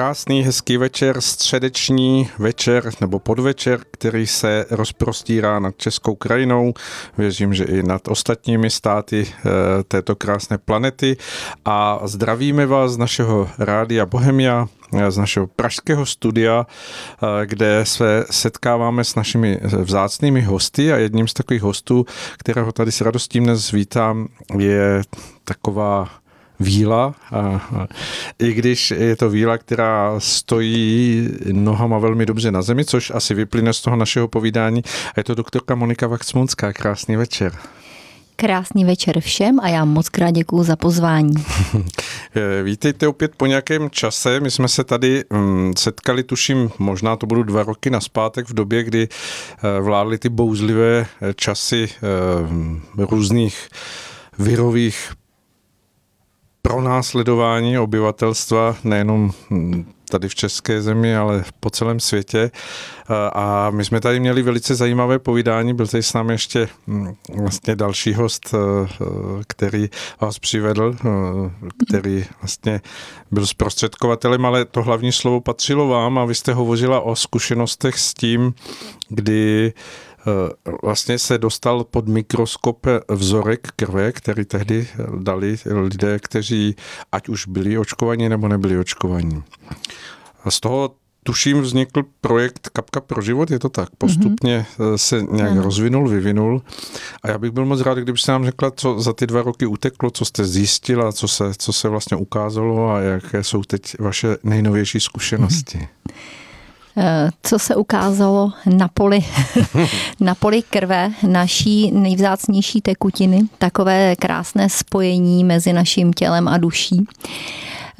krásný, hezký večer, středeční večer nebo podvečer, který se rozprostírá nad Českou krajinou. Věřím, že i nad ostatními státy eh, této krásné planety. A zdravíme vás z našeho rádia Bohemia, z našeho pražského studia, eh, kde se setkáváme s našimi vzácnými hosty a jedním z takových hostů, kterého tady s radostí dnes vítám, je taková víla, a, a, i když je to víla, která stojí nohama velmi dobře na zemi, což asi vyplyne z toho našeho povídání. A je to doktorka Monika Vaxmunská. Krásný večer. Krásný večer všem a já moc krát děkuju za pozvání. Vítejte opět po nějakém čase. My jsme se tady mm, setkali, tuším, možná to budou dva roky naspátek v době, kdy eh, vládly ty bouzlivé časy eh, různých virových pro následování obyvatelstva nejenom tady v české zemi, ale po celém světě. A my jsme tady měli velice zajímavé povídání. Byl tady s námi ještě hm, vlastně další host, eh, který vás přivedl, eh, který vlastně byl zprostředkovatelem, ale to hlavní slovo patřilo vám a vy jste hovořila o zkušenostech s tím, kdy Eh, vlastně se dostal pod mikroskop vzorek krve, který tehdy dali lidé, kteří ať už byli očkovaní nebo nebyli očkovaní. A z toho tuším vznikl projekt Kapka pro život, je to tak. Postupně mm-hmm. se nějak mm. rozvinul, vyvinul. A já bych byl moc rád, kdybyste nám řekla, co za ty dva roky uteklo, co jste zjistila, co se, co se vlastně ukázalo a jaké jsou teď vaše nejnovější zkušenosti. Mm-hmm. Eh, co se ukázalo na poli, na poli krve, naší nejvzácnější tekutiny, takové krásné spojení mezi naším tělem a duší.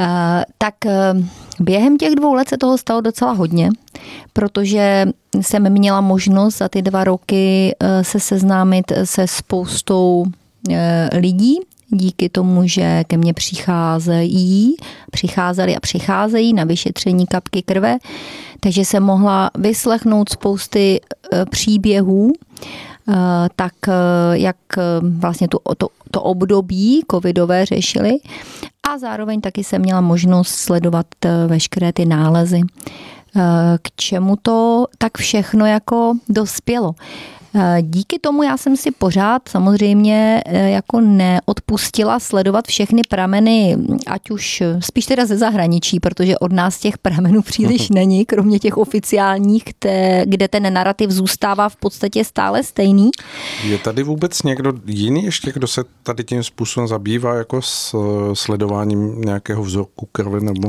Eh, tak eh, během těch dvou let se toho stalo docela hodně, protože jsem měla možnost za ty dva roky se seznámit se spoustou lidí, díky tomu, že ke mně přicházejí, přicházeli a přicházejí na vyšetření kapky krve, takže jsem mohla vyslechnout spousty e, příběhů, e, tak e, jak vlastně to, to, to období covidové řešili a zároveň taky jsem měla možnost sledovat veškeré ty nálezy k čemu to tak všechno jako dospělo. Eh, díky tomu já jsem si pořád samozřejmě eh, jako neodpustila sledovat všechny prameny, ať už eh, spíš teda ze zahraničí, protože od nás těch pramenů příliš není, kromě těch oficiálních, kde ten narrativ zůstává v podstatě stále stejný. Je tady vůbec někdo jiný ještě, kdo se tady tím způsobem zabývá jako s sledováním nějakého vzorku krve nebo...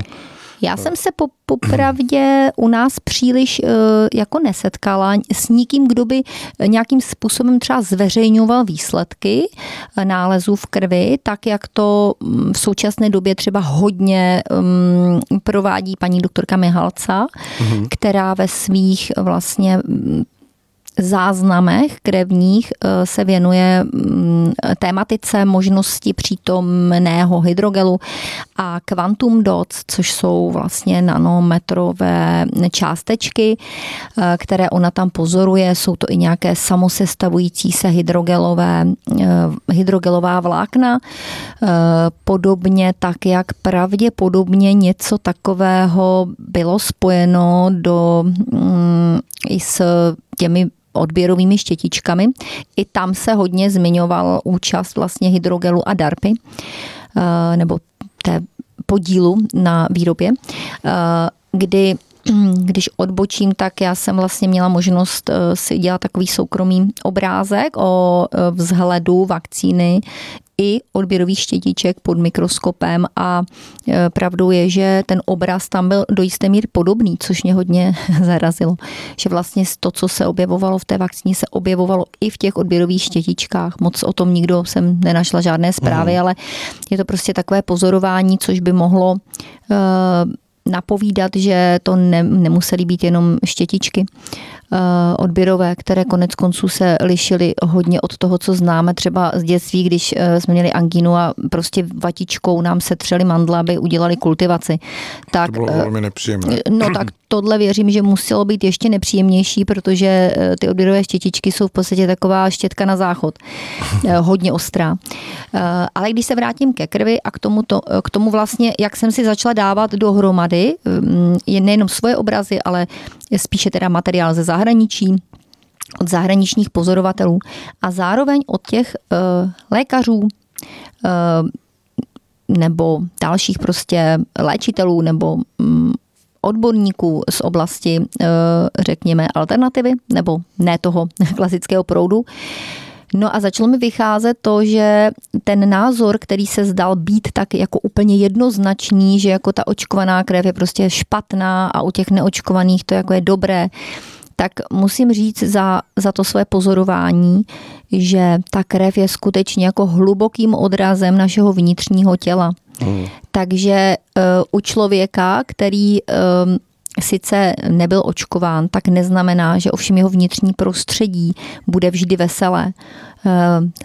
Já jsem se po, popravdě u nás příliš uh, jako nesetkala s nikým, kdo by nějakým způsobem třeba zveřejňoval výsledky eh, nálezů v krvi, tak jak to mm, v současné době třeba hodně um, provádí paní doktorka Mihalca, mm-hmm. která ve svých vlastně mm, záznamech krevních eh, se věnuje mm, tématice možnosti přítomného hydrogelu a quantum dots, což jsou vlastně nanometrové částečky, eh, které ona tam pozoruje. Jsou to i nějaké samosestavující se hydrogelové, eh, hydrogelová vlákna. Podobně tak, jak pravděpodobně něco takového bylo spojeno do mm, i s těmi odběrovými štětičkami. I tam se hodně zmiňoval účast vlastně hydrogelu a DARPy, eh, nebo té podílu na výrobě, eh, kdy když odbočím, tak já jsem vlastně měla možnost eh, si dělat takový soukromý obrázek o vzhledu vakcíny i odběrových štětiček pod mikroskopem a e, pravdou je, že ten obraz tam byl do jisté míry podobný, což mě hodně zarazilo. Že vlastně to, co se objevovalo v té vakcíně, se objevovalo i v těch odběrových štětičkách. Moc o tom nikdo jsem nenašla žádné zprávy, mm. ale je to prostě takové pozorování, což by mohlo e, napovídat, že to ne, nemusely být jenom štětičky odběrové, které konec konců se lišily hodně od toho, co známe třeba z dětství, když eh, jsme měli angínu a prostě vatičkou nám se třeli mandla, aby udělali kultivaci. Tak, to bylo velmi nepříjemné. No tak tohle věřím, že muselo být ještě nepříjemnější, protože eh, ty odběrové štětičky jsou v podstatě taková štětka na záchod. Eh, hodně ostrá. Ale když se vrátím ke krvi a k tomu, to, k tomu vlastně, jak jsem si začala dávat dohromady, mm, je nejenom svoje obrazy, ale spíše teda materiál ze zahraničí, od zahraničních pozorovatelů a zároveň od těch lékařů, nebo dalších prostě léčitelů nebo um, odborníků z oblasti, uh, řekněme, alternativy nebo ne toho klasického proudu. No a začalo mi vycházet to, že ten názor, který se zdal být tak jako úplně jednoznačný, že jako ta očkovaná krev je prostě špatná a u těch neočkovaných to jako je dobré, tak musím říct za, za to své pozorování, že ta krev je skutečně jako hlubokým odrazem našeho vnitřního těla. Hmm. Takže uh, u člověka, který uh, sice nebyl očkován, tak neznamená, že ovšem jeho vnitřní prostředí bude vždy veselé. Uh,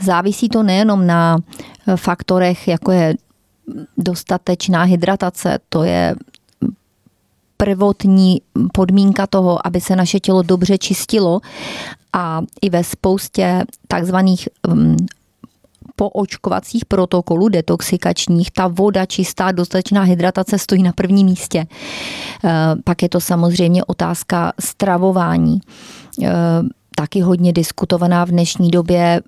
závisí to nejenom na faktorech, jako je dostatečná hydratace, to je prvotní podmínka toho, aby se naše tělo dobře čistilo a i ve spoustě takzvaných um, poočkovacích protokolů detoxikačních, ta voda čistá, dostatečná hydratace stojí na prvním místě. Uh, pak je to samozřejmě otázka stravování uh, taky hodně diskutovaná v dnešní době,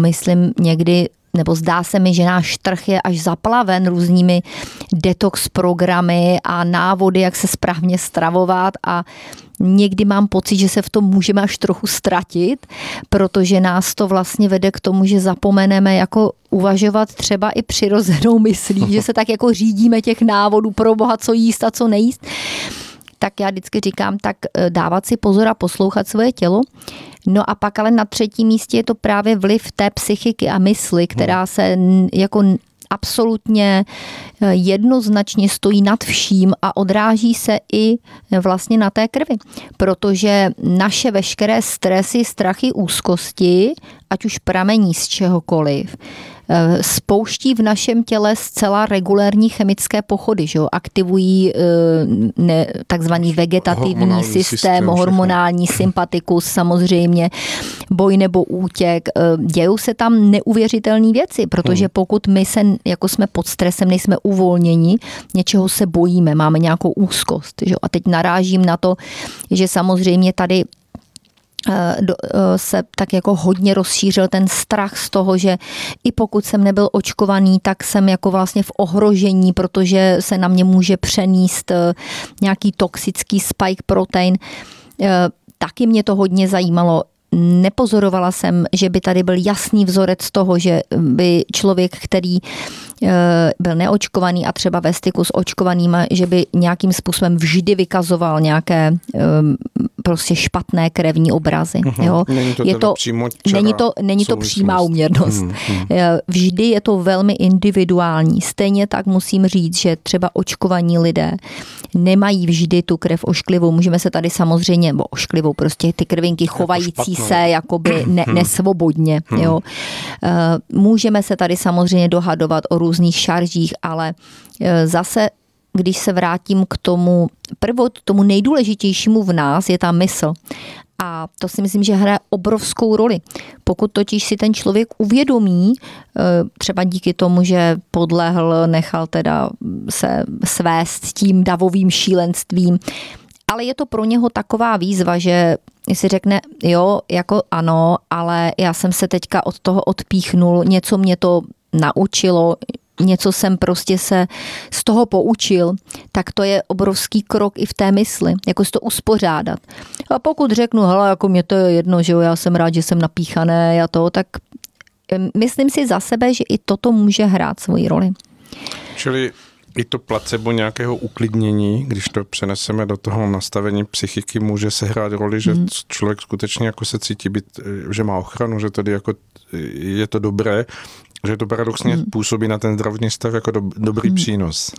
myslím někdy nebo zdá se mi, že náš trh je až zaplaven různými detox programy a návody, jak se správně stravovat a někdy mám pocit, že se v tom můžeme až trochu ztratit, protože nás to vlastně vede k tomu, že zapomeneme jako uvažovat třeba i přirozenou myslí, že se tak jako řídíme těch návodů pro boha, co jíst a co nejíst tak já vždycky říkám, tak eh, dávat si pozor a poslouchat svoje tělo. No a pak ale na třetím místě je to právě vliv té psychiky a mysli, která hmm. se jako absolutně eh, jednoznačně stojí nad vším a odráží se i vlastně na té krvi. Protože naše veškeré stresy, strachy, úzkosti, ať už pramení z čehokoliv, Eh, spouští v našem těle zcela regulérní chemické pochody, že jo? aktivují eh, ne, takzvaný vegetativní hormonální systém, systém, hormonální všechno. sympatikus samozřejmě, boj nebo útěk. Eh, dějou se tam neuvěřitelné věci, protože hmm. pokud my se, jako jsme pod stresem, nejsme uvolněni, něčeho se bojíme, máme nějakou úzkost. Že? A teď narážím na to, že samozřejmě tady Eh, eh, se tak jako hodně rozšířil ten strach z toho, že i pokud jsem nebyl očkovaný, tak jsem jako vlastně v ohrožení, protože se na mě může přenést eh, nějaký toxický spike protein. Taky mě to hodně zajímalo. Nepozorovala jsem, že by tady byl jasný vzorec toho, že by člověk, který byl neočkovaný a třeba ve styku s očkovaným, že by nějakým způsobem vždy vykazoval nějaké prostě špatné krevní obrazy. Mm-hmm. Jo. Není to, je to, přímo není to, není to přímá uměrnost. Mm-hmm. Vždy je to velmi individuální. Stejně tak musím říct, že třeba očkovaní lidé nemají vždy tu krev ošklivou. Můžeme se tady samozřejmě, nebo ošklivou, prostě ty krvinky jako chovající jako se jakoby ne, nesvobodně. Jo. Eh, můžeme se tady samozřejmě dohadovat o různých šaržích, ale eh, zase když se vrátím k tomu prvot, tomu nejdůležitějšímu v nás, je ta mysl. A to si myslím, že hraje obrovskou roli. Pokud totiž si ten člověk uvědomí, eh, třeba díky tomu, že podlehl, nechal teda se svést tím davovým šílenstvím, ale je to pro něho taková výzva, že si řekne, jo, jako ano, ale já jsem se teďka od toho odpíchnul, něco mě to naučilo, něco jsem prostě se z toho poučil, tak to je obrovský krok i v té mysli, jako si to uspořádat. A pokud řeknu, hele, jako mě to je jedno, že jo, já jsem rád, že jsem napíchaný a to, tak myslím si za sebe, že i toto může hrát svoji roli. Čili i to placebo nějakého uklidnění, když to přeneseme do toho nastavení psychiky, může se hrát roli, že hmm. člověk skutečně jako se cítí být, že má ochranu, že tady jako je to dobré že to paradoxně hmm. působí na ten zdravotní stav jako do, dobrý hmm. přínos.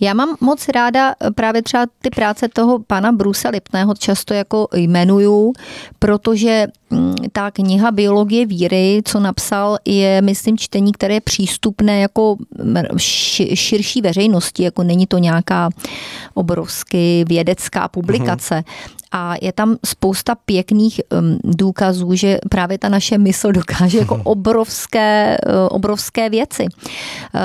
Já mám moc ráda právě třeba ty práce toho pana Brusa Lipného, často jako jmenuju, protože mm, ta kniha Biologie víry, co napsal, je, myslím, čtení, které je přístupné jako širší veřejnosti, jako není to nějaká obrovsky vědecká publikace. Mm. A je tam spousta pěkných um, důkazů, že právě ta naše mysl dokáže jako obrovské, uh, obrovské věci. Uh,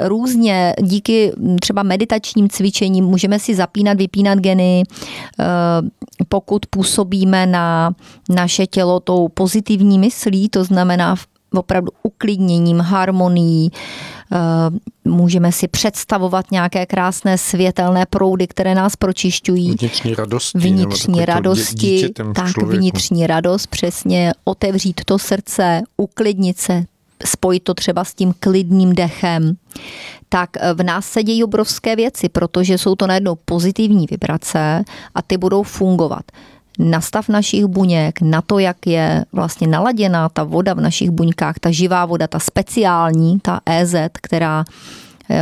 různě díky třeba meditačním cvičením můžeme si zapínat, vypínat geny, eh, pokud působíme na naše tělo tou pozitivní myslí, to znamená opravdu uklidněním, harmonií, eh, můžeme si představovat nějaké krásné světelné proudy, které nás pročišťují. Vnitřní radosti. Vnitřní radosti, tak člověku. vnitřní radost, přesně otevřít to srdce, uklidnit se, spojit to třeba s tím klidným dechem, tak eh, v nás se dějí obrovské věci, protože jsou to najednou pozitivní vibrace a ty budou fungovat na stav našich buněk, na to, jak je vlastně naladěná ta voda v našich buňkách, ta živá voda, ta speciální, ta EZ, která eh,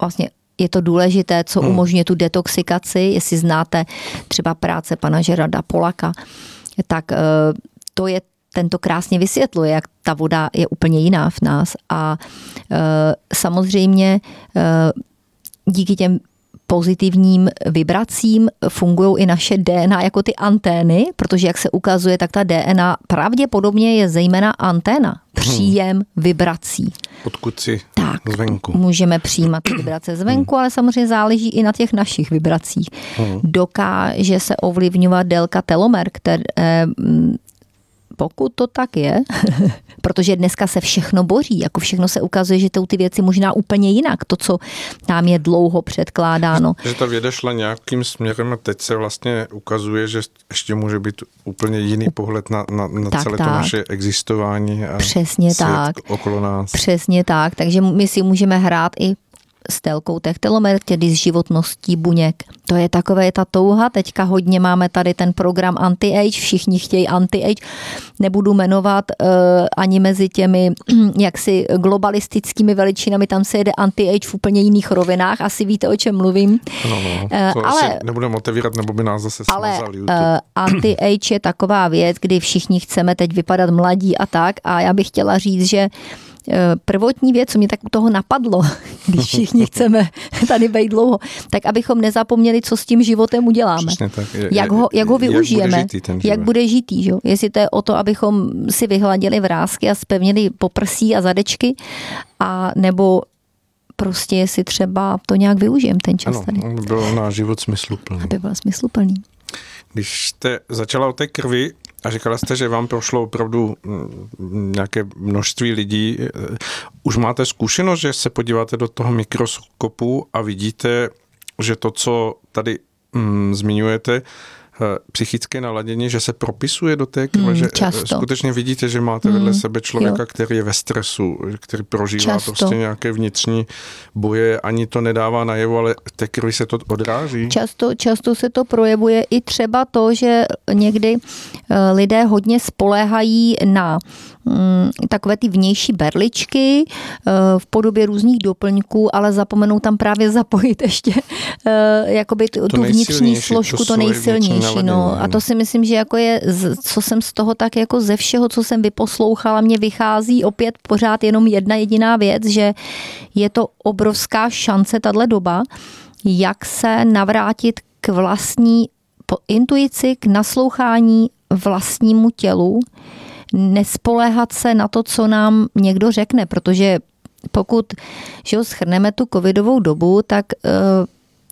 vlastně je to důležité, co hmm. umožňuje tu detoxikaci. Jestli znáte třeba práce pana Žerada Polaka, tak eh, to je ten to krásně vysvětluje, jak ta voda je úplně jiná v nás. A e, samozřejmě e, díky těm pozitivním vibracím fungují i naše DNA jako ty antény, protože jak se ukazuje, tak ta DNA pravděpodobně je zejména anténa, příjem hmm. vibrací. Odkud si tak, zvenku. můžeme přijímat ty vibrace zvenku, hmm. ale samozřejmě záleží i na těch našich vibracích. Hmm. Dokáže se ovlivňovat délka telomer, které pokud to tak je, protože dneska se všechno boří, jako všechno se ukazuje, že to ty věci možná úplně jinak, to, co nám je dlouho předkládáno. Že ta věda šla nějakým směrem a teď se vlastně ukazuje, že ještě může být úplně jiný pohled na, na, na tak, celé tak. to naše existování a Přesně tak. okolo nás. Přesně tak, takže my si můžeme hrát i s délkou těch telomer, tedy s životností buněk. To je takové ta touha, teďka hodně máme tady ten program anti-age, všichni chtějí anti-age, nebudu jmenovat uh, ani mezi těmi jaksi globalistickými veličinami, tam se jede anti-age v úplně jiných rovinách, asi víte, o čem mluvím. No, no, to uh, ale, nebudeme otevírat, nebo by nás zase Ale uh, anti-age je taková věc, kdy všichni chceme teď vypadat mladí a tak a já bych chtěla říct, že Eh, prvotní věc, co mě tak u toho napadlo, když všichni chceme tady být dlouho, tak abychom nezapomněli, co s tím životem uděláme. tak. Je, jak, ho, jak ho využijeme, jak bude žitý, jak bude žitý. Že? Jestli to je o to, abychom si vyhladili vrázky a spevnili poprsí a zadečky, a nebo prostě jestli třeba to nějak využijeme ten čas ano, tady. byl náš život smysluplný. Aby byl smysluplný. Když jste začala o té krvi, a říkala jste, že vám prošlo opravdu mm, nějaké množství lidí. Už máte zkušenost, že se podíváte do toho mikroskopu a vidíte, že to, co tady mm, zmiňujete, Eh, psychické naladění, že se propisuje do té krve, hmm, že eh, často. skutečně vidíte, že máte vedle hmm, sebe člověka, jo. který je ve stresu, který prožívá často. prostě nějaké vnitřní boje, ani to nedává najevo, ale té krvi se to odráží. Často, často se to projevuje i třeba to, že někdy eh, lidé hodně spoléhají na Mm, takové ty vnější berličky v podobě různých doplňků, ale zapomenou tam právě zapojit ještě jakoby tu, tu vnitřní složku, to, to nejsilnější. No. A to si myslím, že jako je, co jsem z toho tak jako ze všeho, co jsem vyposlouchala, mě vychází opět pořád jenom jedna jediná věc, že je to obrovská šance, tahle doba, jak se navrátit k vlastní intuici, k naslouchání vlastnímu tělu, nespoléhat se na to, co nám někdo řekne, protože pokud že schrneme tu covidovou dobu, tak uh,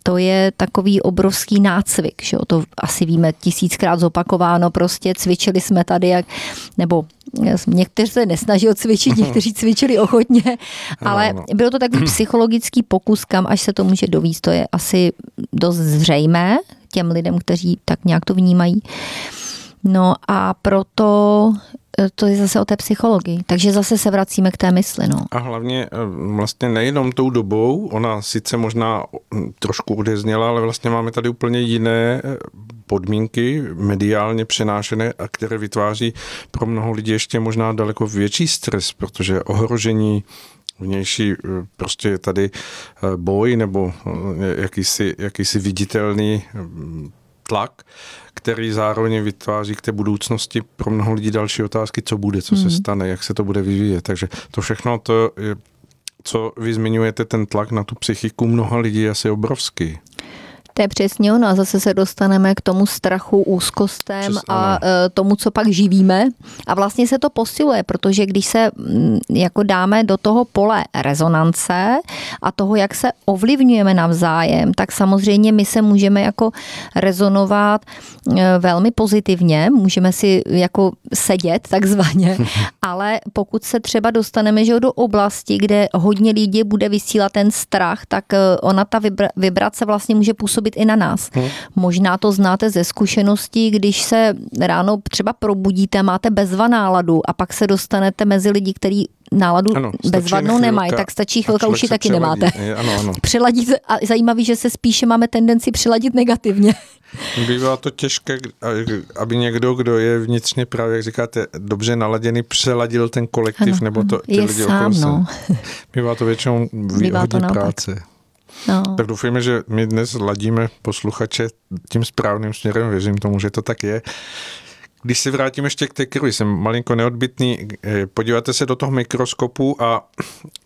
to je takový obrovský nácvik, že jo? to asi víme tisíckrát zopakováno, prostě cvičili jsme tady, jak, nebo někteří se nesnažili cvičit, někteří cvičili ochotně, ale byl to takový psychologický pokus, kam až se to může dovíst, to je asi dost zřejmé těm lidem, kteří tak nějak to vnímají. No a proto Eh, to je zase o té psychologii. Takže zase se vracíme k té mysli. No. A hlavně eh, vlastně nejenom tou dobou, ona sice možná hm, trošku odezněla, ale vlastně máme tady úplně jiné eh, podmínky mediálně přenášené a které vytváří pro mnoho lidí ještě možná daleko větší stres, protože ohrožení vnější prostě je tady boj nebo jakýsi, jakýsi viditelný hm, tlak, který zároveň vytváří k té budoucnosti pro mnoho lidí další otázky, co bude, co mm. se mhm. stane, jak se to bude vyvíjet. Takže to všechno to je co vy zmiňujete, ten tlak na tu psychiku mnoha lidí je asi obrovský. To je přesně ono a zase se dostaneme k tomu strachu, úzkostem Přes, a e, tomu, co pak živíme. A vlastně se to posiluje, protože když se mm, jako dáme do toho pole rezonance a toho, jak se ovlivňujeme navzájem, tak samozřejmě my se můžeme jako rezonovat e, velmi pozitivně, můžeme si jako sedět takzvaně, ale pokud se třeba dostaneme že do oblasti, kde hodně lidí bude vysílat ten strach, tak e, ona ta vibrace vlastně může působit působit i na nás. Hmm. Možná to znáte ze zkušeností, když se ráno třeba probudíte, máte bezva náladu a pak se dostanete mezi lidi, kteří náladu ano, bezvadnou nemají, tak stačí chvilka, už ji taky přeladí. nemáte. Ano, ano. Přiladit, a zajímavý, že se spíše máme tendenci přiladit negativně. Bývá to těžké, aby někdo, kdo je vnitřně právě, jak říkáte, dobře naladěný, přeladil ten kolektiv ano, nebo to, ty je lidi sám, okolo no. Bývá to většinou Bývá to práce. No. Tak doufujeme, že my dnes ladíme posluchače tím správným směrem, věřím tomu, že to tak je. Když se vrátím ještě k té krvi, jsem malinko neodbitný, eh, podívejte se do toho mikroskopu a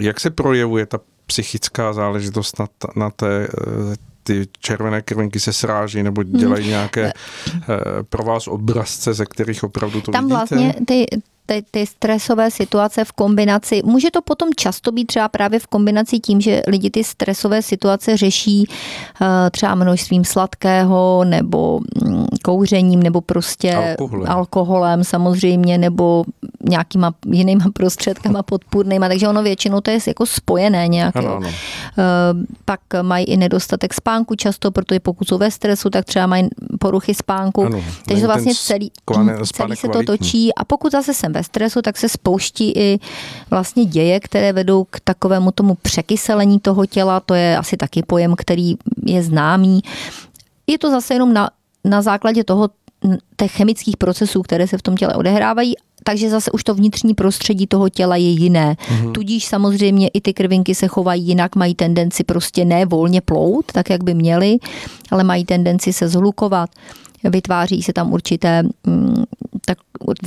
jak se projevuje ta psychická záležitost na, na té eh, ty červené krvinky se sráží nebo dělají hmm. nějaké hmm. pro vás obrazce, ze kterých opravdu to Tam vidíte? vlastně ty, ty, ty stresové situace v kombinaci, může to potom často být třeba právě v kombinaci tím, že lidi ty stresové situace řeší eh, třeba množstvím sladkého nebo mm, kouřením nebo prostě alkoholem, alkoholem samozřejmě nebo nějakýma jinýma prostředkama podpůrnýma, takže ono většinou to je jako spojené nějak. Ano, ano. Eh, pak mají i nedostatek spánku často, protože pokud jsou ve stresu, tak třeba mají poruchy spánku. Ano, takže vlastně celý, celý se to točí a pokud zase jsem ve stresu, tak se spouští i vlastně děje, které vedou k takovému tomu překyselení toho těla, to je asi taky pojem, který je známý. Je to zase jenom na, na základě toho, těch chemických procesů, které se v tom těle odehrávají, takže zase už to vnitřní prostředí toho těla je jiné. Mm-hmm. Tudíž samozřejmě i ty krvinky se chovají jinak, mají tendenci prostě ne volně plout, tak jak by měly, ale mají tendenci se zhlukovat. Vytváří se tam určité mm,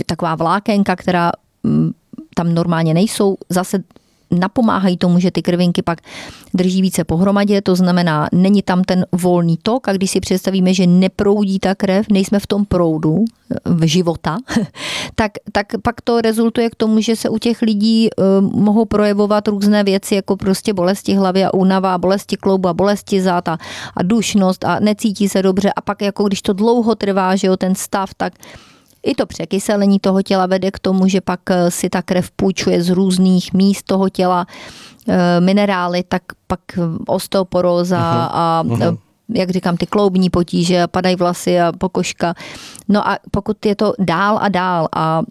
taková vlákenka, která mm, tam normálně nejsou. Zase napomáhají tomu, že ty krvinky pak drží více pohromadě, to znamená, není tam ten volný tok a když si představíme, že neproudí ta krev, nejsme v tom proudu eh, v života, tak, tak pak to rezultuje k tomu, že se u těch lidí uh, mohou projevovat různé věci, jako prostě bolesti hlavy a únava, bolesti kloubu a bolesti záta a dušnost a necítí se dobře a pak jako když to dlouho trvá, že jo, ten stav, tak i to překyselení toho těla vede k tomu, že pak eh, si ta krev půjčuje z různých míst toho těla eh, minerály, tak pak osteoporóza uh-huh. a uh-huh jak říkám, ty kloubní potíže, padají vlasy a pokožka. No a pokud je to dál a dál a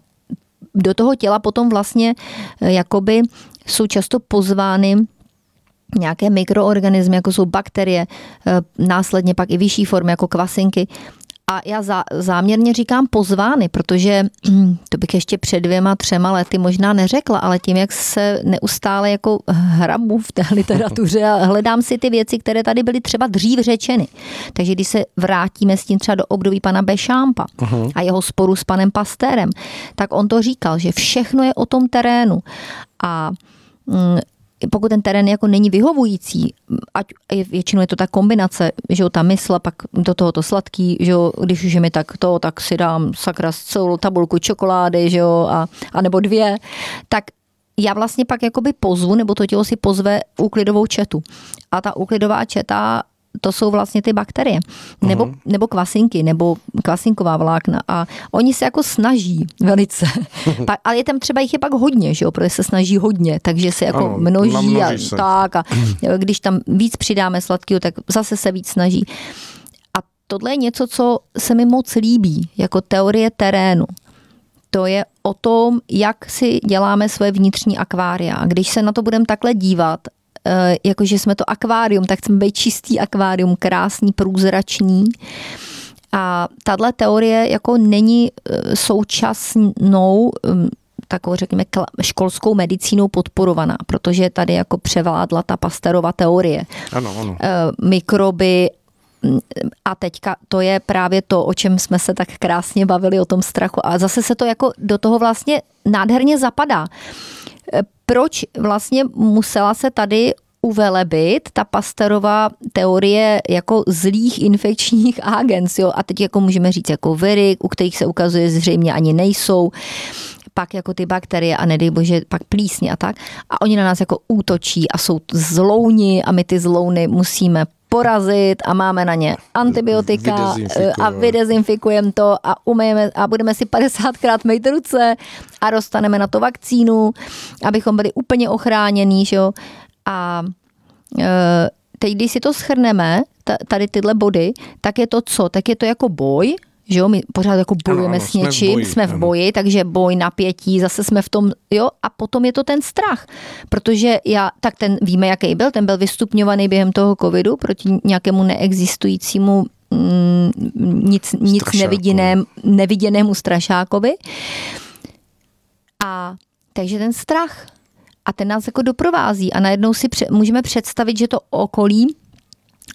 do toho těla potom vlastně jakoby jsou často pozvány nějaké mikroorganismy, jako jsou bakterie, následně pak i vyšší formy, jako kvasinky, a já zá, záměrně říkám pozvány, protože to bych ještě před dvěma, třema lety možná neřekla, ale tím, jak se neustále jako hrabu v té literatuře a hledám si ty věci, které tady byly třeba dřív řečeny. Takže když se vrátíme s tím třeba do období pana Bešámpa uh-huh. a jeho sporu s panem Pastérem, tak on to říkal, že všechno je o tom terénu. A mm, pokud ten terén jako není vyhovující, ať většinou je to ta kombinace, že jo, ta mysl, pak do toho to sladký, že jo, když už je mi tak to, tak si dám sakra celou tabulku čokolády, že jo, a, a nebo dvě, tak já vlastně pak jakoby pozvu, nebo to tělo si pozve úklidovou četu. A ta úklidová četa to jsou vlastně ty bakterie, nebo, uh-huh. nebo kvasinky, nebo kvasinková vlákna a oni se jako snaží velice, pa, ale je tam třeba jich je pak hodně, že jo, protože se snaží hodně, takže se jako ano, množí a se. tak a když tam víc přidáme sladkého, tak zase se víc snaží. A tohle je něco, co se mi moc líbí, jako teorie terénu. To je o tom, jak si děláme své vnitřní akvária. A když se na to budeme takhle dívat jakože jsme to akvárium, tak chceme být čistý akvárium, krásný, průzračný. A tahle teorie jako není eh, současnou hm, takovou, řekněme, školskou medicínou podporovaná, protože tady jako převládla ta Pasterova teorie. Ano, ano. Eh, mikroby a teďka to je právě to, o čem jsme se tak krásně bavili, o tom strachu. A zase se to jako do toho vlastně nádherně zapadá. Proč vlastně musela se tady uvelebit ta Pasterová teorie jako zlých infekčních agens, jo, a teď jako můžeme říct jako viry, u kterých se ukazuje zřejmě ani nejsou, pak jako ty bakterie a nedej bože, pak plísně a tak. A oni na nás jako útočí a jsou zlouni a my ty zlouny musíme porazit a máme na ně antibiotika a vydezinfikujeme to a umejeme a budeme si 50krát mít ruce a dostaneme na to vakcínu, abychom byli úplně ochránění, že jo. A e, teď, když si to schrneme, tady tyhle body, tak je to co? Tak je to jako boj, že jo, my pořád jako bojujeme ano, ano, s něčím, jsme v boji, jsme v boji takže boj, napětí, zase jsme v tom, jo, a potom je to ten strach, protože já, tak ten víme, jaký byl, ten byl vystupňovaný během toho covidu proti nějakému neexistujícímu mm, nic, nic neviděnému, neviděnému strašákovi. A takže ten strach, a ten nás jako doprovází a najednou si pře- můžeme představit, že to okolí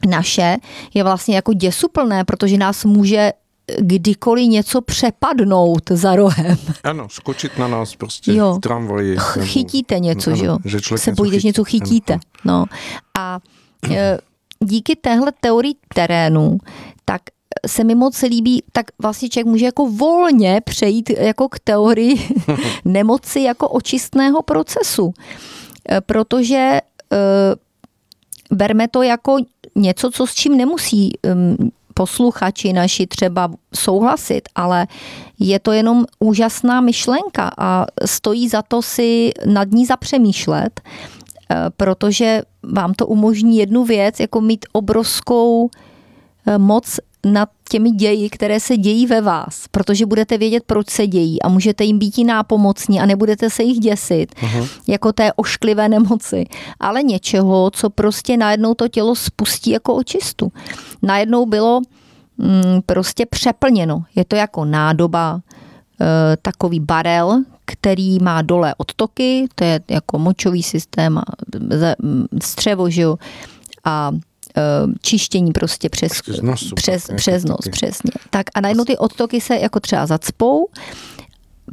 naše je vlastně jako děsuplné, protože nás může kdykoliv něco přepadnout za rohem. Ano, skočit na nás prostě jo. v tramvaji. Chytíte něco, ano, že jo? Že se bojíte, že něco chytíte. No. A e, díky téhle teorii terénu, tak se mi moc líbí, tak vlastně člověk může jako volně přejít jako k teorii nemoci jako očistného procesu. E, protože e, berme to jako něco, co s čím nemusí posluchači naši třeba souhlasit, ale je to jenom úžasná myšlenka a stojí za to si nad ní zapřemýšlet, e, protože vám to umožní jednu věc, jako mít obrovskou moc nad těmi ději, které se dějí ve vás, protože budete vědět, proč se dějí a můžete jim být i nápomocní a nebudete se jich děsit, uh-huh. jako té ošklivé nemoci, ale něčeho, co prostě najednou to tělo spustí jako očistu. Najednou bylo mm, prostě přeplněno. Je to jako nádoba, e, takový barel, který má dole odtoky, to je jako močový systém a střevo, že jo, a čištění prostě přes, z nosu, přes, přes nos, přesně. Tak a najednou ty odtoky se jako třeba zacpou,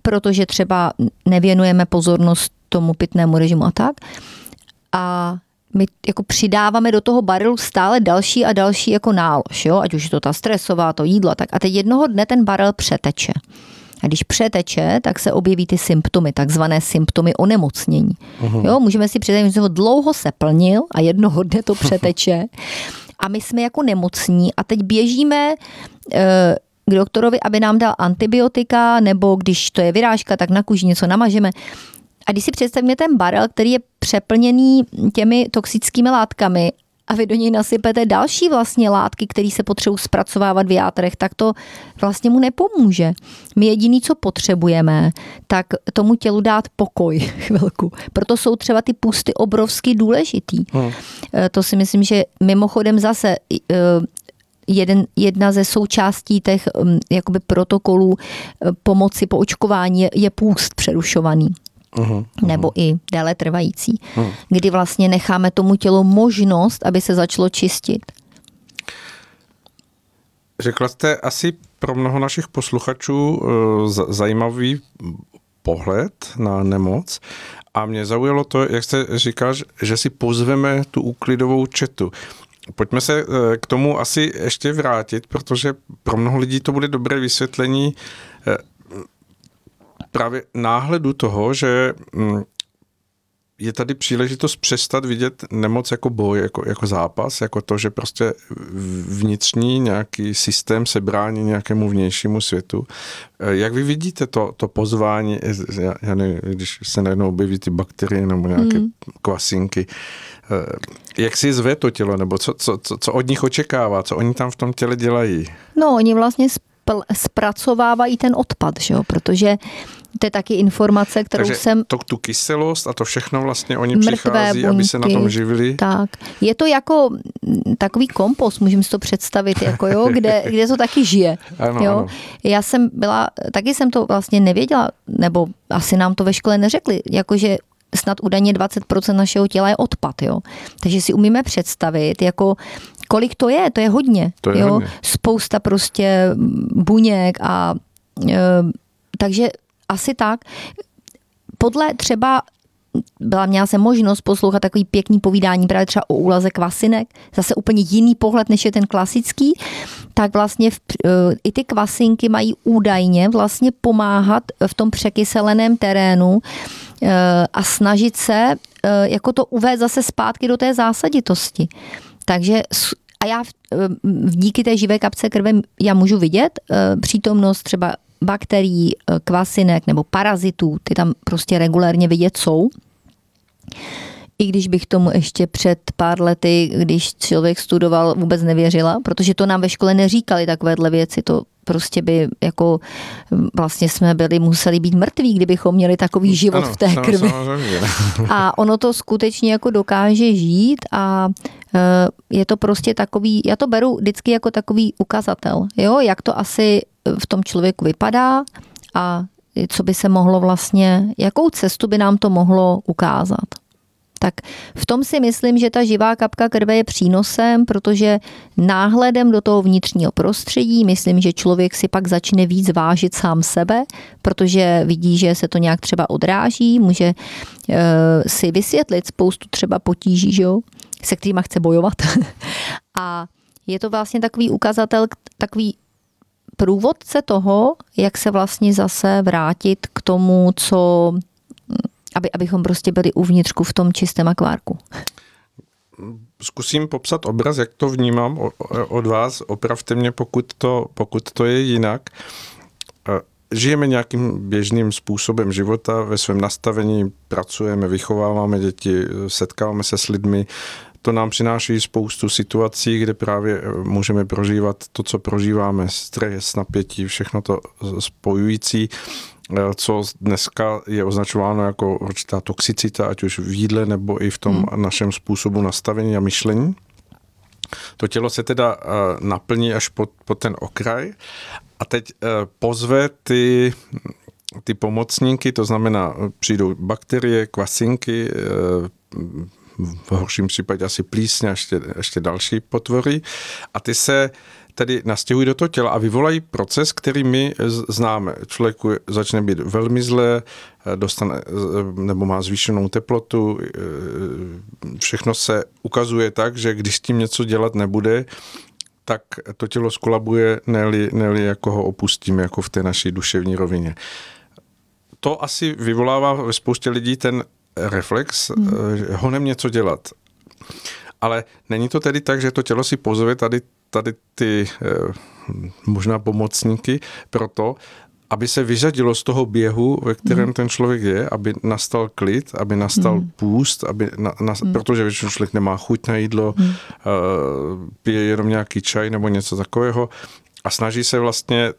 protože třeba nevěnujeme pozornost tomu pitnému režimu a tak. A my jako přidáváme do toho barelu stále další a další jako nálož, jo? ať už je to ta stresová, to jídlo, tak a teď jednoho dne ten barel přeteče. A když přeteče, tak se objeví ty symptomy, takzvané symptomy onemocnění. Uh-huh. Jo, můžeme si představit, že ho dlouho se plnil a jednoho dne to přeteče. A my jsme jako nemocní a teď běžíme e, k doktorovi, aby nám dal antibiotika, nebo když to je vyrážka, tak na kůži něco namažeme. A když si představíme ten barel, který je přeplněný těmi toxickými látkami a vy do něj nasypete další vlastně látky, které se potřebují zpracovávat v játrech, tak to vlastně mu nepomůže. My jediný, co potřebujeme, tak tomu tělu dát pokoj chvilku. Proto jsou třeba ty pusty obrovsky důležitý. Hmm. Eh, to si myslím, že mimochodem zase eh, jeden, jedna ze součástí těch mm, jakoby protokolů eh, pomoci po očkování je, je půst přerušovaný uh-huh, nebo i déle trvající, uh-huh. kdy vlastně necháme tomu tělu možnost, aby se začalo čistit. Řekla jste asi pro mnoho našich posluchačů uh, zajímavý pohled na nemoc a mě zaujalo to, jak jste říkal, že si pozveme tu úklidovou četu. Pojďme se eh, k tomu asi ještě vrátit, protože pro mnoho lidí to bude dobré vysvětlení, eh, právě náhledu toho, že mm, je tady příležitost přestat vidět nemoc jako boj, jako, jako zápas, jako to, že prostě vnitřní nějaký systém se brání nějakému vnějšímu světu. Eh, jak vy vidíte to, to pozvání, já, já nevím, když se najednou objeví ty bakterie nebo nějaké hmm. kvasinky, eh, jak si zve to tělo, nebo co, co, co, co od nich očekává, co oni tam v tom těle dělají? No, oni vlastně spl- zpracovávají ten odpad, že jo? protože to je taky informace, kterou Takže jsem... To, tu kyselost a to všechno vlastně oni přichází, buňky, aby se na tom živili. Tak. Je to jako takový kompost, můžeme si to představit, jako jo, kde, kde to taky žije. Ano, jo. Ano. Já jsem byla, taky jsem to vlastně nevěděla, nebo asi nám to ve škole neřekli, jakože snad údajně 20% našeho těla je odpad, jo. Takže si umíme představit, jako kolik to je, to je hodně, to je jo. Hodně. Spousta prostě buněk a e, takže asi tak. Podle třeba byla, měla jsem možnost poslouchat takový pěkný povídání právě třeba o úlaze kvasinek, zase úplně jiný pohled, než je ten klasický, tak vlastně v, e, i ty kvasinky mají údajně vlastně pomáhat v tom překyseleném terénu e, a snažit se e, jako to uvést zase zpátky do té zásaditosti. Takže a já díky té živé kapce krve já můžu vidět přítomnost třeba bakterií, eh, kvasinek nebo parazitů, ty tam prostě regulérně vidět jsou. I když bych tomu ještě před pár lety, když člověk studoval, vůbec nevěřila, protože to nám ve škole neříkali takovéhle věci, to prostě by jako vlastně jsme byli, museli být mrtví, kdybychom měli takový život ano, v té krvi. A ono to skutečně jako dokáže žít a eh, je to prostě takový, já to beru vždycky jako takový ukazatel, jo, jak to asi v tom člověku vypadá a co by se mohlo vlastně, jakou cestu by nám to mohlo ukázat. Tak v tom si myslím, že ta živá kapka krve je přínosem, protože náhledem do toho vnitřního prostředí, myslím, že člověk si pak začne víc vážit sám sebe, protože vidí, že se to nějak třeba odráží, může e, si vysvětlit spoustu třeba potíží, že jo, se kterými chce bojovat. A je to vlastně takový ukazatel, takový průvodce toho, jak se vlastně zase vrátit k tomu, co, aby, abychom prostě byli uvnitřku v tom čistém akvárku. Zkusím popsat obraz, jak to vnímám od vás. Opravte mě, pokud to, pokud to je jinak. Žijeme nějakým běžným způsobem života ve svém nastavení, pracujeme, vychováváme děti, setkáváme se s lidmi, to nám přináší spoustu situací, kde právě eh, můžeme prožívat to, co prožíváme, stres, napětí, všechno to spojující eh, co dneska je označováno jako určitá toxicita, ať už v jídle nebo i v tom hmm. našem způsobu nastavení a myšlení. To tělo se teda uh, naplní až po, po ten okraj a teď pozve ty, ty pomocníky, to znamená, přijdou bakterie, kvasinky, v horším případě asi plísně a ještě, ještě další potvory a ty se tedy nastěhují do toho těla a vyvolají proces, který my známe. Člověku začne být velmi zlé, dostane, nebo má zvýšenou teplotu, všechno se ukazuje tak, že když s tím něco dělat nebude, tak to tělo skolabuje, ne-li, ne jako ho opustíme, jako v té naší duševní rovině. To asi vyvolává ve spoustě lidí ten reflex, hmm. Eh, honem něco dělat. Ale není to tedy tak, že to tělo si pozve tady, tady ty eh, možná pomocníky pro to, aby se vyřadilo z toho běhu, ve kterém hmm. ten člověk je, aby nastal klid, aby nastal hmm. půst, aby na, na, hmm. protože většinou člověk nemá chuť na jídlo, hmm. uh, pije jenom nějaký čaj nebo něco takového a snaží se vlastně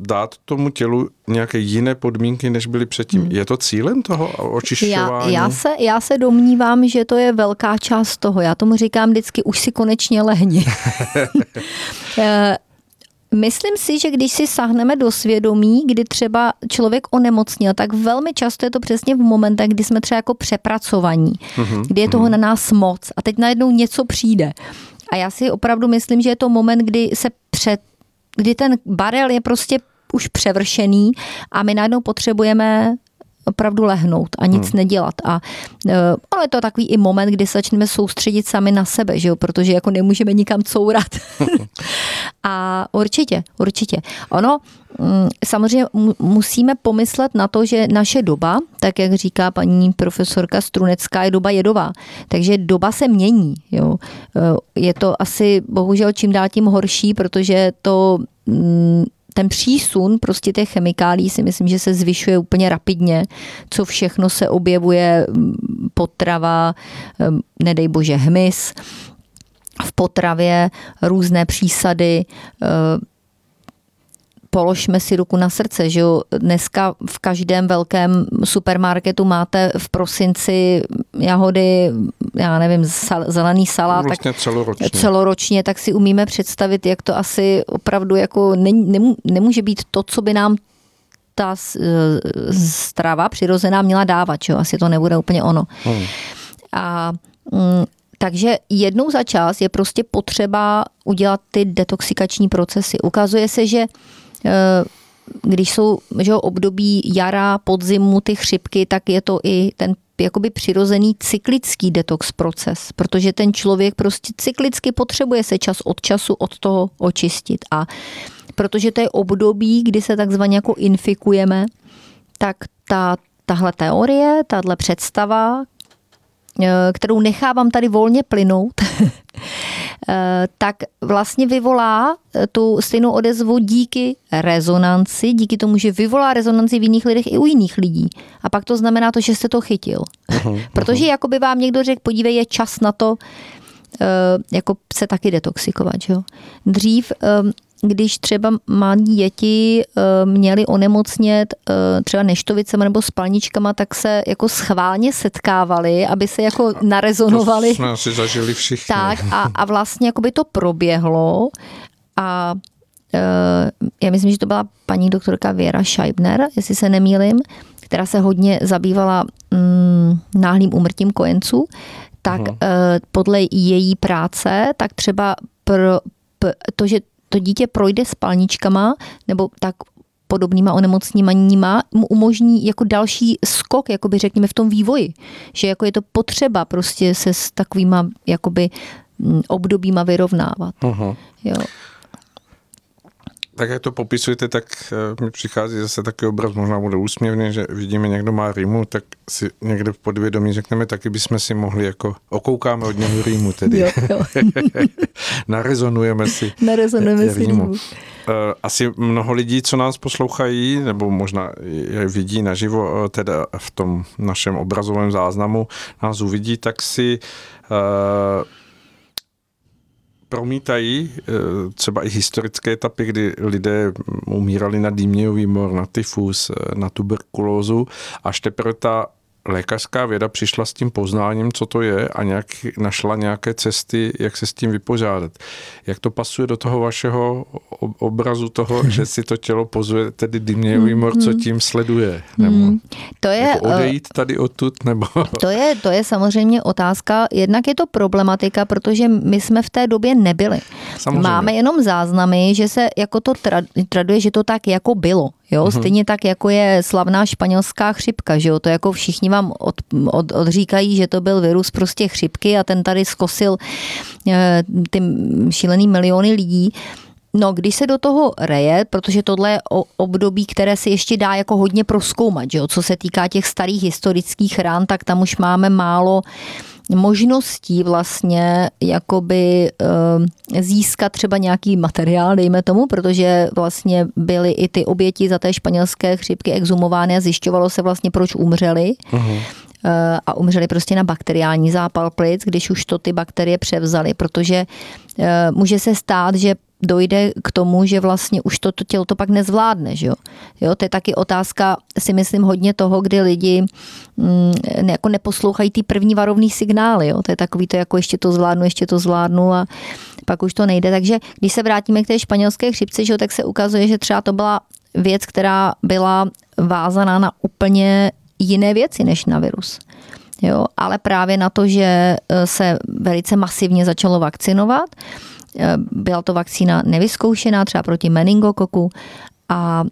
dát tomu tělu nějaké jiné podmínky, než byly předtím. Hmm. Je to cílem toho očišťování? Já, já, se, já se domnívám, že to je velká část toho. Já tomu říkám vždycky, už si konečně lehni. Eh, myslím si, že když si sahneme do svědomí, kdy třeba člověk onemocnil, tak velmi často je to přesně v momentech, kdy jsme třeba jako přepracovaní, mm-hmm. kdy je toho mm-hmm. na nás moc a teď najednou něco přijde. A já si opravdu myslím, že je to moment, kdy se před kdy ten barel je prostě už převršený a my najednou potřebujeme opravdu lehnout a nic hmm. nedělat. A, e, ale to je takový i moment, kdy se začneme soustředit sami na sebe, že jo? protože jako nemůžeme nikam courat. a určitě, určitě. Ono, mm, samozřejmě musíme pomyslet na to, že naše doba, tak jak říká paní profesorka Strunecká, je doba jedová. Takže doba se mění. Jo? E, je to asi bohužel čím dál tím horší, protože to mm, ten přísun prostě těch chemikálí si myslím, že se zvyšuje úplně rapidně, co všechno se objevuje, potrava, nedej bože hmyz, v potravě různé přísady, položme si ruku na srdce, že jo, dneska v každém velkém supermarketu máte v prosinci jahody, já nevím, sal, zelený salát, vlastně tak celoročně. celoročně, tak si umíme představit, jak to asi opravdu jako ne, nemůže být to, co by nám ta strava přirozená měla dávat, čo? asi to nebude úplně ono. Hmm. A mm, takže jednou za čas je prostě potřeba udělat ty detoxikační procesy. Ukazuje se, že když jsou že období jara, podzimu, ty chřipky, tak je to i ten jakoby přirozený cyklický detox proces, protože ten člověk prostě cyklicky potřebuje se čas od času od toho očistit. A protože to je období, kdy se takzvaně jako infikujeme, tak ta, tahle teorie, tahle představa, Eh, kterou nechávám tady volně plynout, eh, tak vlastně vyvolá eh, tu stejnou odezvu díky rezonanci, díky tomu, že vyvolá rezonanci v jiných lidech i u jiných lidí. A pak to znamená to, že jste to chytil. Uh-huh, Protože jako by vám někdo řekl, podívej, je čas na to, jako se taky detoxikovat. Že Dřív když třeba malí děti eh, měli onemocnět eh, třeba neštovicema nebo spalničkama, tak se jako schválně setkávali, aby se jako narezonovali. To jsme asi zažili všichni. Tak a, a vlastně jako by to proběhlo a eh, já myslím, že to byla paní doktorka Věra Scheibner, jestli se nemýlim, která se hodně zabývala mm, náhlým umrtím kojenců, tak uh-huh. podle její práce, tak třeba pro, to, že to dítě projde spalničkama nebo tak podobnýma onemocněníma mu umožní jako další skok, jakoby řekněme v tom vývoji. Že jako je to potřeba prostě se s takovýma jakoby mm, obdobíma vyrovnávat. Uh-huh. Jo tak jak to popisujete, tak eh, mi přichází zase takový obraz, možná bude úsměvný, že vidíme, někdo má rýmu, tak si někde v podvědomí řekneme, taky bychom si mohli jako, okoukáme od něho rýmu tedy. Jo, jo. Narezonujeme si Narezonujeme si rýmu. Eh, asi mnoho lidí, co nás poslouchají, nebo možná je vidí naživo, eh, teda v tom našem obrazovém záznamu, nás uvidí, tak si promítají eh, třeba i historické etapy, kdy lidé umírali na dýmějový mor, na tyfus, eh, na tuberkulózu, až teprve ta lékařská věda přišla s tím poznáním, co to je a nějak našla nějaké cesty, jak se s tím vypořádat. Jak to pasuje do toho vašeho obrazu toho, že si to tělo pozuje, tedy dymějový mor, co mm-hmm. tím sleduje? Nebo mm. to je, jako eh, odejít tady odtud? Nebo... To, je, to je samozřejmě otázka. Jednak je to problematika, protože my jsme v té době nebyli. Samozřejmě. Máme jenom záznamy, že se jako to traduje, že to tak jako bylo. Jo, mm-hmm. stejně tak, jako je slavná španělská chřipka, že jo, to jako všichni vám od, od, odříkají, že to byl virus prostě chřipky a ten tady zkosil e, ty šílený miliony lidí. No, když se do toho reje, protože tohle je období, které se ještě dá jako hodně proskoumat, že jo? co se týká těch starých historických rán, tak tam už máme málo možností vlastně jakoby eh, získat třeba nějaký materiál, dejme tomu, protože vlastně byly i ty oběti za té španělské chřipky exhumovány a zjišťovalo se vlastně, proč umřeli. Uh-huh a umřeli prostě na bakteriální zápal plic, když už to ty bakterie převzaly, protože eh, může se stát, že dojde k tomu, že vlastně už to, to tělo to pak nezvládne. Že jo? Jo, to je taky otázka, si myslím, hodně toho, kdy lidi mm, jako neposlouchají ty první varovný signály. Jo? To je takový to, jako ještě to zvládnu, ještě to zvládnu a pak už to nejde. Takže když se vrátíme k té španělské chřipce, že jo, tak se ukazuje, že třeba to byla věc, která byla vázaná na úplně jiné věci než na virus. Jo, ale právě na to, že e, se velice masivně začalo vakcinovat, byla to vakcína nevyzkoušená třeba proti meningokoku a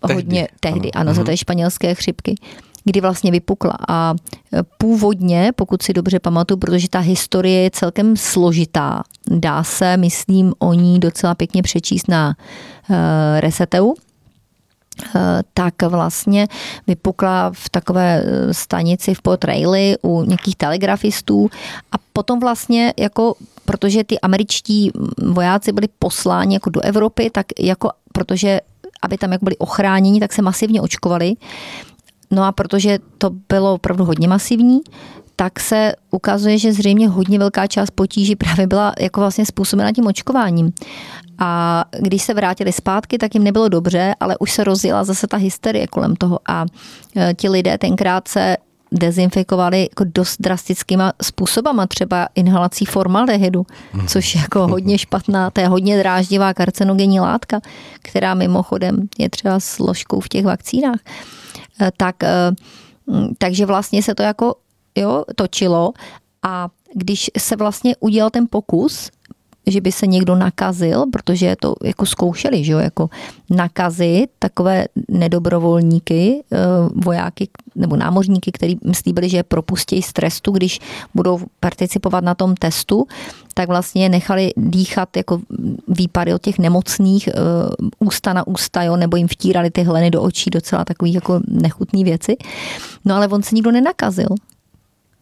tehdy. hodně tehdy, ano, ano za mhm. té španělské chřipky kdy vlastně vypukla. A e, původně, pokud si dobře pamatuju, protože ta historie je celkem složitá, dá se, myslím, o ní docela pěkně přečíst na uh, Reseteu, Eh, tak vlastně vypukla v takové eh, stanici v Port Rayleigh u nějakých telegrafistů a potom vlastně jako protože ty američtí vojáci byli posláni jako do Evropy, tak jako protože aby tam jako byli ochráněni, tak se masivně očkovali. No a protože to bylo opravdu hodně masivní, tak se ukazuje, že zřejmě hodně velká část potíží právě byla jako vlastně způsobena tím očkováním. A když se vrátili zpátky, tak jim nebylo dobře, ale už se rozjela zase ta hysterie kolem toho a e, ti lidé tenkrát se dezinfikovali jako dost drastickýma způsobama, třeba inhalací formaldehydu, což je jako hodně špatná, to je hodně dráždivá karcinogenní látka, která mimochodem je třeba složkou v těch vakcínách. Eh, tak, mm, takže vlastně se to jako jo, točilo a když se vlastně udělal ten pokus, že by se někdo nakazil, protože to jako zkoušeli, že jo, jako nakazit takové nedobrovolníky, eh, vojáky nebo námořníky, kteří slíbili, že je propustí z trestu, když budou participovat na tom testu, tak vlastně nechali dýchat jako výpary od těch nemocných ústa na ústa, jo, nebo jim vtírali ty hleny do očí, docela takový jako nechutný věci. No ale on se nikdo nenakazil.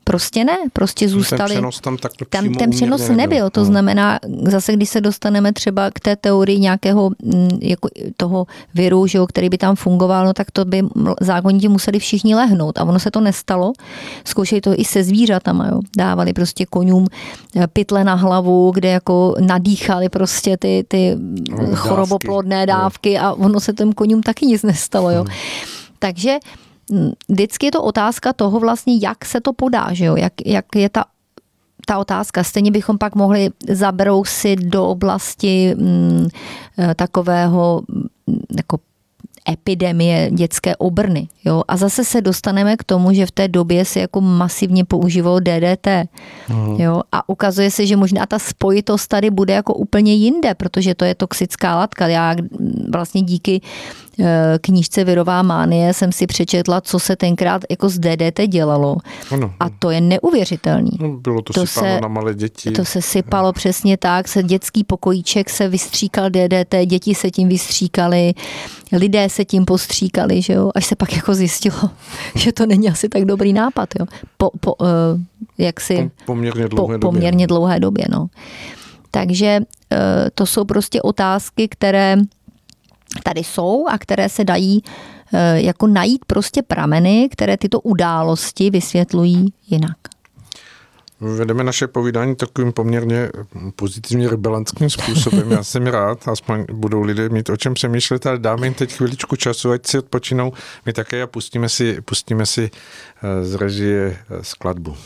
Prostě ne, prostě zůstali. Ten přenos tam, tam ten přenos nebyl. nebyl. To hmm. znamená, zase když se dostaneme třeba k té teorii nějakého mm, jako toho viru, že jo, který by tam fungoval, no tak to by zákonitě museli všichni lehnout. A ono se to nestalo. Zkoušeli to i se zvířatama. Jo. Dávali prostě konům eh, pytle na hlavu, kde jako nadýchali prostě ty, ty no, choroboplodné dávky a ono se těm konům taky nic nestalo. Jo. Hmm. Takže vždycky je to otázka toho vlastně, jak se to podá, že jo? Jak, jak je ta ta otázka. Stejně bychom pak mohli zabrousit do oblasti mm, eh, takového mm, jako epidemie dětské obrny. Jo? A zase se dostaneme k tomu, že v té době se jako masivně používalo DDT. Mm. Jo? A ukazuje se, že možná ta spojitost tady bude jako úplně jinde, protože to je toxická látka. Já vlastně díky knížce Virová mánie jsem si přečetla, co se tenkrát jako z DDT dělalo. Ano. A to je neuvěřitelný. No, bylo to, to se, na malé děti. To se sypalo přesně tak, se dětský pokojíček se vystříkal DDT, děti se tím vystříkali, lidé se tím postříkali, že jo? až se pak jako zjistilo, že to není asi tak dobrý nápad. Jo? Po, po, uh, jak si, po, poměrně dlouhé po, době. Poměrně dlouhé době, no. Takže uh, to jsou prostě otázky, které tady jsou a které se dají eh, jako najít prostě prameny, které tyto události vysvětlují jinak. Vedeme naše povídání takovým poměrně pozitivně rebelantským způsobem. Já jsem rád, aspoň budou lidé mít o čem přemýšlet, ale dáme jim teď chviličku času, ať si odpočinou. My také a pustíme si, pustíme si eh, z režie eh, skladbu.